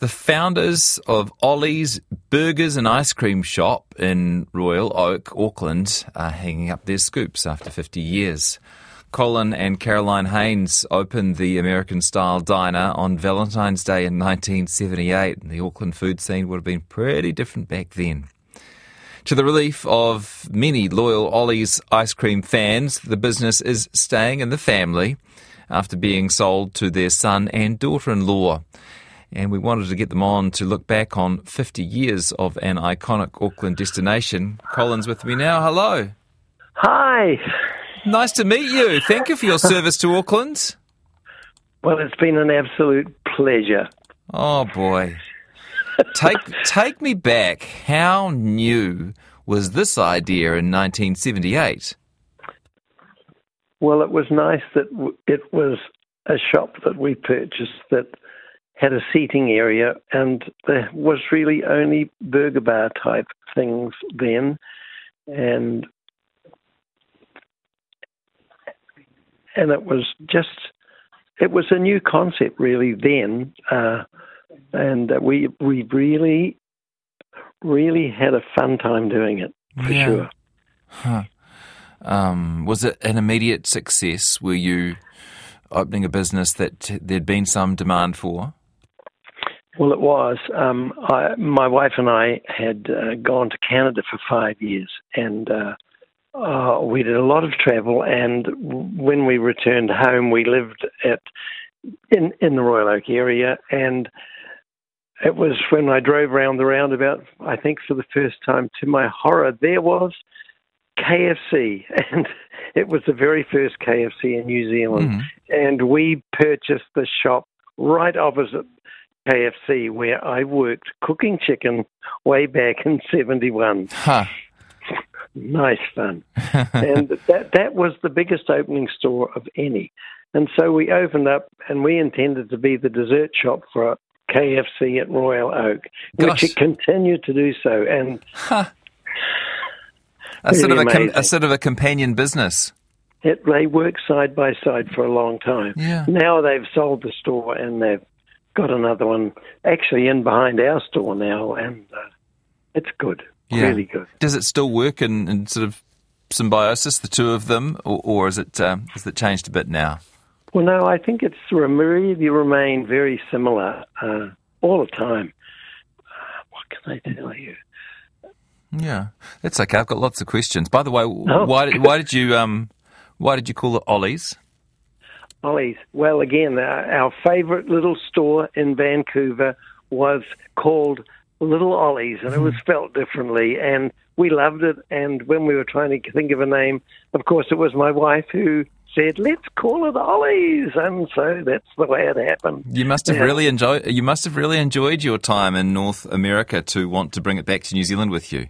The founders of Ollie's Burgers and Ice Cream Shop in Royal Oak, Auckland, are hanging up their scoops after 50 years. Colin and Caroline Haines opened the American style diner on Valentine's Day in 1978. and The Auckland food scene would have been pretty different back then. To the relief of many loyal Ollie's ice cream fans, the business is staying in the family after being sold to their son and daughter in law and we wanted to get them on to look back on 50 years of an iconic Auckland destination. Colin's with me now. Hello. Hi. Nice to meet you. Thank you for your service to Auckland. Well, it's been an absolute pleasure. Oh boy. Take take me back. How new was this idea in 1978? Well, it was nice that it was a shop that we purchased that had a seating area, and there was really only burger bar type things then, and and it was just it was a new concept really then, uh, and we we really really had a fun time doing it for yeah. sure. Huh. Um, was it an immediate success? Were you opening a business that there'd been some demand for? Well, it was. Um, I, my wife and I had uh, gone to Canada for five years, and uh, uh, we did a lot of travel. And when we returned home, we lived at in in the Royal Oak area, and it was when I drove around the roundabout. I think for the first time, to my horror, there was KFC, and it was the very first KFC in New Zealand. Mm. And we purchased the shop right opposite KFC where I worked cooking chicken way back in 71. Huh. nice fun. and that, that was the biggest opening store of any. And so we opened up and we intended to be the dessert shop for KFC at Royal Oak, Gosh. which it continued to do so. And huh. a, sort of a, com- a sort of a companion business. It, they worked side by side for a long time. Yeah. Now they've sold the store and they've got another one actually in behind our store now, and uh, it's good, yeah. really good. Does it still work in, in, sort of symbiosis, the two of them, or, or is it um, has it changed a bit now? Well, no, I think it's really remained very similar uh, all the time. Uh, what can I tell you? Yeah, that's okay. I've got lots of questions. By the way, oh. why did why did you um why did you call it Ollie's? Ollie's. Well, again, uh, our favourite little store in Vancouver was called Little Ollie's, and it was mm-hmm. spelled differently, and we loved it. And when we were trying to think of a name, of course, it was my wife who said, "Let's call it Ollie's," and so that's the way it happened. You must have yeah. really enjoyed. You must have really enjoyed your time in North America to want to bring it back to New Zealand with you.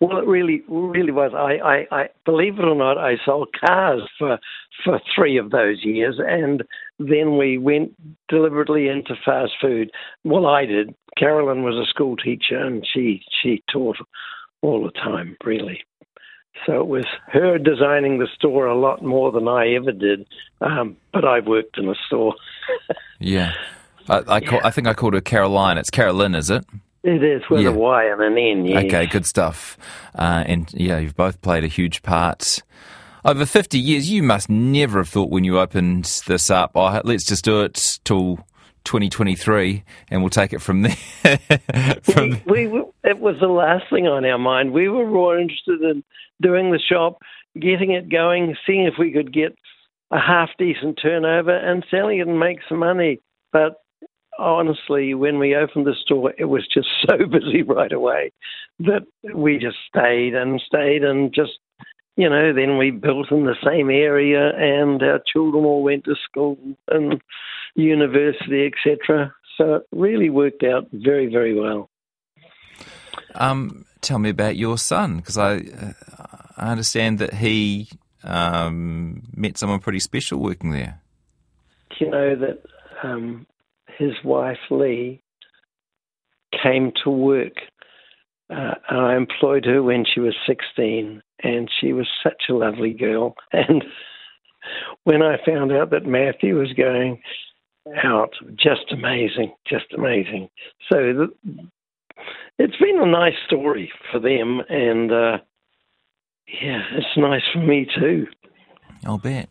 Well, it really, really was. I, I, I believe it or not, I sold cars for for three of those years, and then we went deliberately into fast food. Well, I did. Carolyn was a school teacher, and she she taught all the time, really. So it was her designing the store a lot more than I ever did. Um, but I've worked in a store. yeah. I, I, yeah. I think I called her Caroline. It's Carolyn, is it? It is with yeah. a Y and an N. Yes. Okay, good stuff. Uh, and yeah, you've both played a huge part. Over 50 years, you must never have thought when you opened this up, oh, let's just do it till 2023 and we'll take it from there. from we, we, it was the last thing on our mind. We were more interested in doing the shop, getting it going, seeing if we could get a half decent turnover and selling it and make some money. But honestly, when we opened the store, it was just so busy right away that we just stayed and stayed and just, you know, then we built in the same area and our children all went to school and university, etc. So it really worked out very, very well. Um, tell me about your son, because I, uh, I understand that he um, met someone pretty special working there. You know that um, his wife Lee came to work. Uh, I employed her when she was 16, and she was such a lovely girl. And when I found out that Matthew was going out. Just amazing, just amazing. So the, it's been a nice story for them, and uh, yeah, it's nice for me too. I'll bet.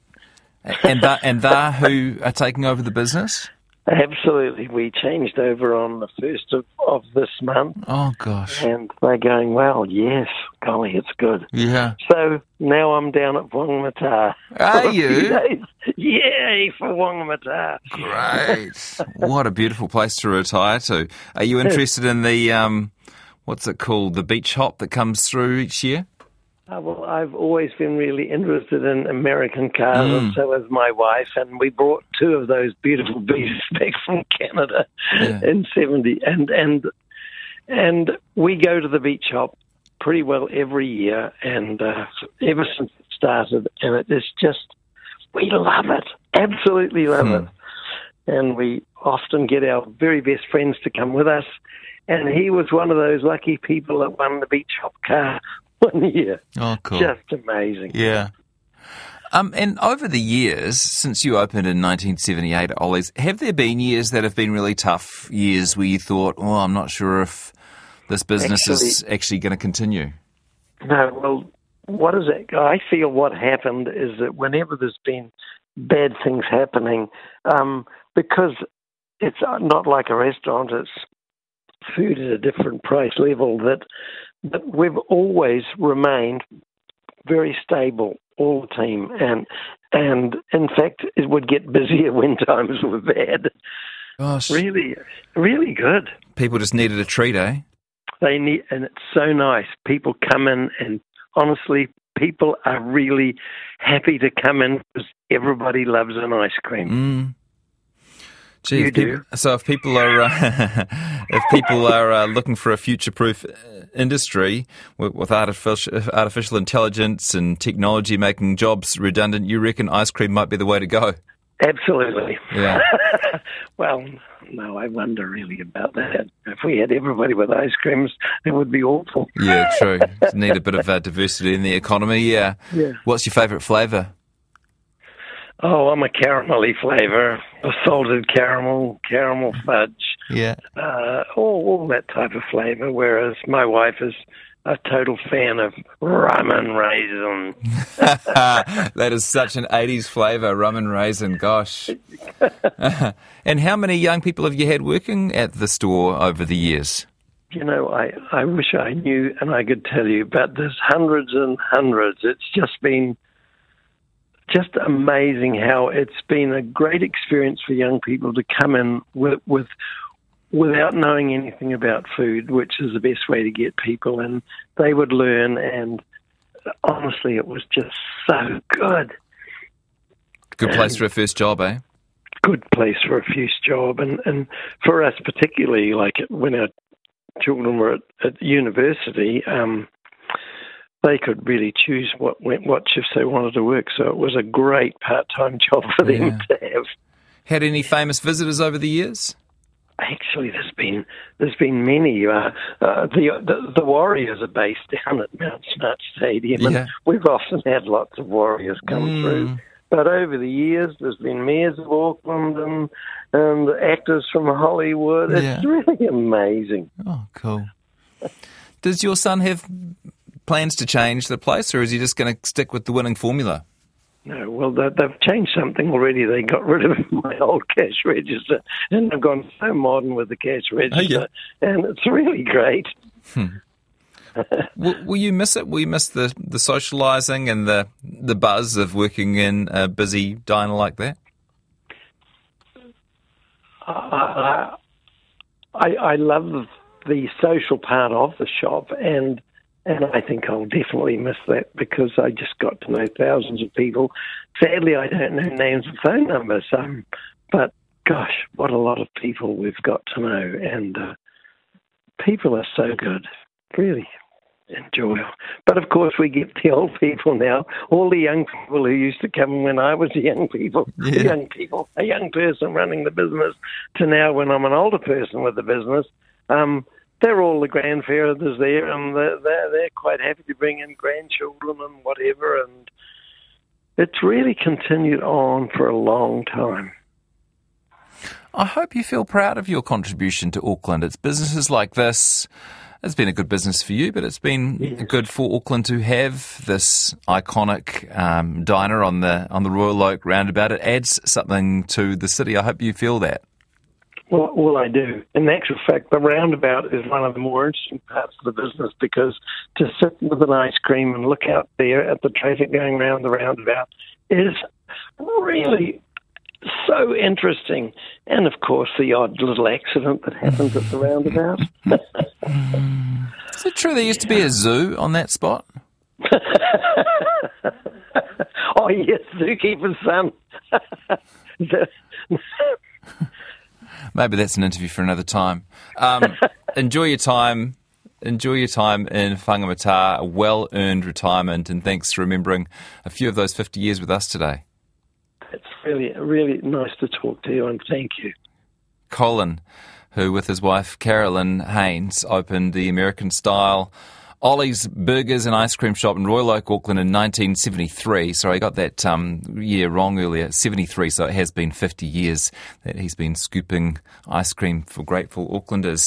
And that and that who are taking over the business? Absolutely. We changed over on the first of, of this month. Oh gosh. And they're going, well, yes, golly, it's good. Yeah. So now I'm down at Whangamata. Are you? Yay for Whangamata. Great. what a beautiful place to retire to. Are you interested in the um what's it called? The beach hop that comes through each year? Uh, well, I've always been really interested in American cars, mm. and so has my wife. And we brought two of those beautiful beasts back from Canada yeah. in '70, and and and we go to the beach hop pretty well every year, and uh, ever since it started, and it is just we love it, absolutely love hmm. it, and we often get our very best friends to come with us. And he was one of those lucky people that won the beach hop car one year. Oh, cool. Just amazing. Yeah. Um, and over the years, since you opened in 1978 at Ollie's, have there been years that have been really tough years where you thought, oh, I'm not sure if this business actually, is actually going to continue? No, well, what is it? I feel what happened is that whenever there's been bad things happening, um, because it's not like a restaurant, it's food at a different price level, that but we've always remained very stable, all the team, and and in fact, it would get busier when times were bad. Gosh. Really, really good. People just needed a treat, eh? They need, and it's so nice. People come in, and honestly, people are really happy to come in because everybody loves an ice cream. Mm. Gee, you people, do. So if people are uh, if people are uh, looking for a future-proof uh, industry with, with artificial, artificial intelligence and technology making jobs redundant, you reckon ice cream might be the way to go? Absolutely. Yeah. well, no, I wonder really about that. If we had everybody with ice creams, it would be awful. Yeah, true. Need a bit of uh, diversity in the economy. Yeah. Yeah. What's your favourite flavour? Oh, I'm a caramelly flavour, salted caramel, caramel fudge. Yeah. Uh, all, all that type of flavour. Whereas my wife is a total fan of rum and raisin. that is such an 80s flavour, rum and raisin, gosh. and how many young people have you had working at the store over the years? You know, I, I wish I knew and I could tell you, but there's hundreds and hundreds. It's just been just amazing how it's been a great experience for young people to come in with, with without knowing anything about food, which is the best way to get people in. They would learn, and honestly, it was just so good. Good place and for a first job, eh? Good place for a first job, and and for us particularly, like when our children were at, at university. Um, they could really choose what what shifts they wanted to work. So it was a great part time job for them yeah. to have. Had any famous visitors over the years? Actually, there's been there's been many. Uh, uh, the, the, the Warriors are based down at Mount Smart Stadium, and we've often had lots of Warriors come mm. through. But over the years, there's been mayors of Auckland and and actors from Hollywood. It's yeah. really amazing. Oh, cool. Does your son have plans to change the place, or is he just going to stick with the winning formula? No, well, they've changed something already. They got rid of my old cash register, and they've gone so modern with the cash register, oh, yeah. and it's really great. Hmm. will, will, you miss it? Will you miss the, the socialising and the the buzz of working in a busy diner like that? I, I, I love the social part of the shop, and and I think I'll definitely miss that because I just got to know thousands of people. Sadly, I don't know names and phone numbers, um, but gosh, what a lot of people we've got to know. And uh, people are so good, really enjoy. But of course, we get the old people now, all the young people who used to come when I was a young people, yeah. young people, a young person running the business, to now when I'm an older person with the business. Um, they're all the grandfathers there, and they're, they're, they're quite happy to bring in grandchildren and whatever. And it's really continued on for a long time. I hope you feel proud of your contribution to Auckland. It's businesses like this. It's been a good business for you, but it's been yes. good for Auckland to have this iconic um, diner on the on the Royal Oak roundabout. It adds something to the city. I hope you feel that. Well, well, I do. In actual fact, the roundabout is one of the more interesting parts of the business because to sit with an ice cream and look out there at the traffic going round the roundabout is really so interesting. And of course, the odd little accident that happens at the roundabout. is it true there used to be a zoo on that spot? oh, yes, zookeeper's son. Maybe that's an interview for another time. Um, enjoy your time. Enjoy your time in Whangamata, a well earned retirement, and thanks for remembering a few of those 50 years with us today. It's really, really nice to talk to you, and thank you. Colin, who with his wife Carolyn Haines opened the American style Ollie's Burgers and Ice Cream Shop in Royal Oak, Auckland in 1973. Sorry, I got that um, year wrong earlier. 73, so it has been 50 years that he's been scooping ice cream for grateful Aucklanders.